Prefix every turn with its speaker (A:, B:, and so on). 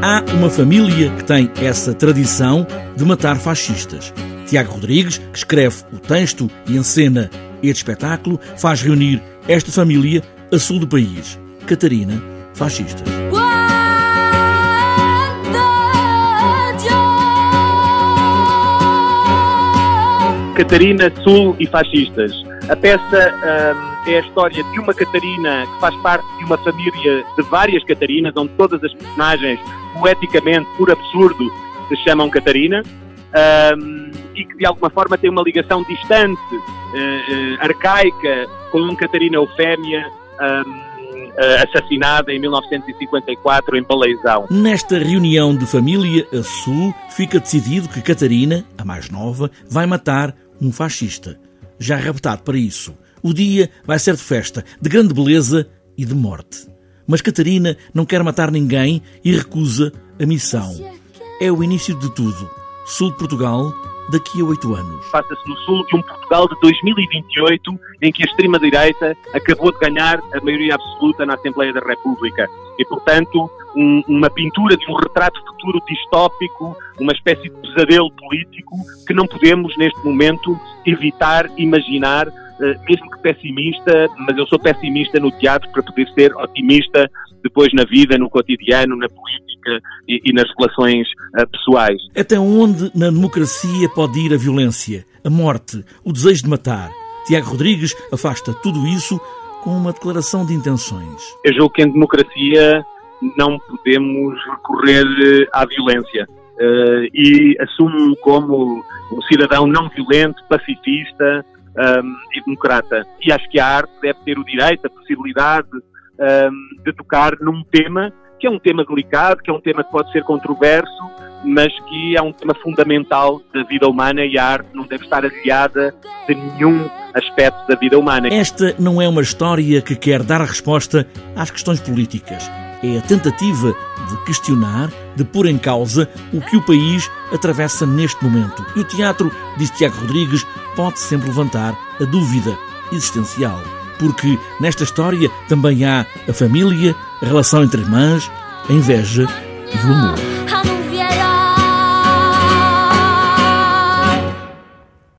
A: Há uma família que tem essa tradição de matar fascistas. Tiago Rodrigues, que escreve o texto e encena este espetáculo, faz reunir esta família a sul do país. Catarina, fascistas.
B: Catarina, Sul e fascistas. A peça um, é a história de uma Catarina que faz parte de uma família de várias Catarinas, onde todas as personagens, poeticamente, por absurdo, se chamam Catarina, um, e que de alguma forma tem uma ligação distante, uh, uh, arcaica, com Catarina Eufémia. Um, assassinada em 1954 em Baleizão.
A: Nesta reunião de família a sul, fica decidido que Catarina, a mais nova, vai matar um fascista, já raptado para isso. O dia vai ser de festa, de grande beleza e de morte. Mas Catarina não quer matar ninguém e recusa a missão. É o início de tudo. Sul de Portugal, daqui a oito anos.
B: Passa-se no sul de um Portugal de 2028 em que a extrema-direita acabou de ganhar a maioria absoluta na Assembleia da República. E, portanto, um, uma pintura de um retrato futuro distópico, uma espécie de pesadelo político que não podemos, neste momento, evitar imaginar mesmo que pessimista, mas eu sou pessimista no teatro para poder ser otimista depois na vida, no cotidiano, na política e, e nas relações uh, pessoais.
A: Até onde na democracia pode ir a violência, a morte, o desejo de matar? Tiago Rodrigues afasta tudo isso com uma declaração de intenções.
B: Eu julgo que em democracia não podemos recorrer eh, à violência. Uh, e assumo como um cidadão não violento, pacifista, um, e democrata. E acho que a arte deve ter o direito, a possibilidade um, de tocar num tema que é um tema delicado, que é um tema que pode ser controverso, mas que é um tema fundamental da vida humana e a arte não deve estar aliada de nenhum aspecto da vida humana.
A: Esta não é uma história que quer dar a resposta às questões políticas. É a tentativa de questionar, de pôr em causa o que o país atravessa neste momento. E o teatro, diz Tiago Rodrigues, pode sempre levantar a dúvida existencial. Porque nesta história também há a família, a relação entre irmãs, a inveja e o amor.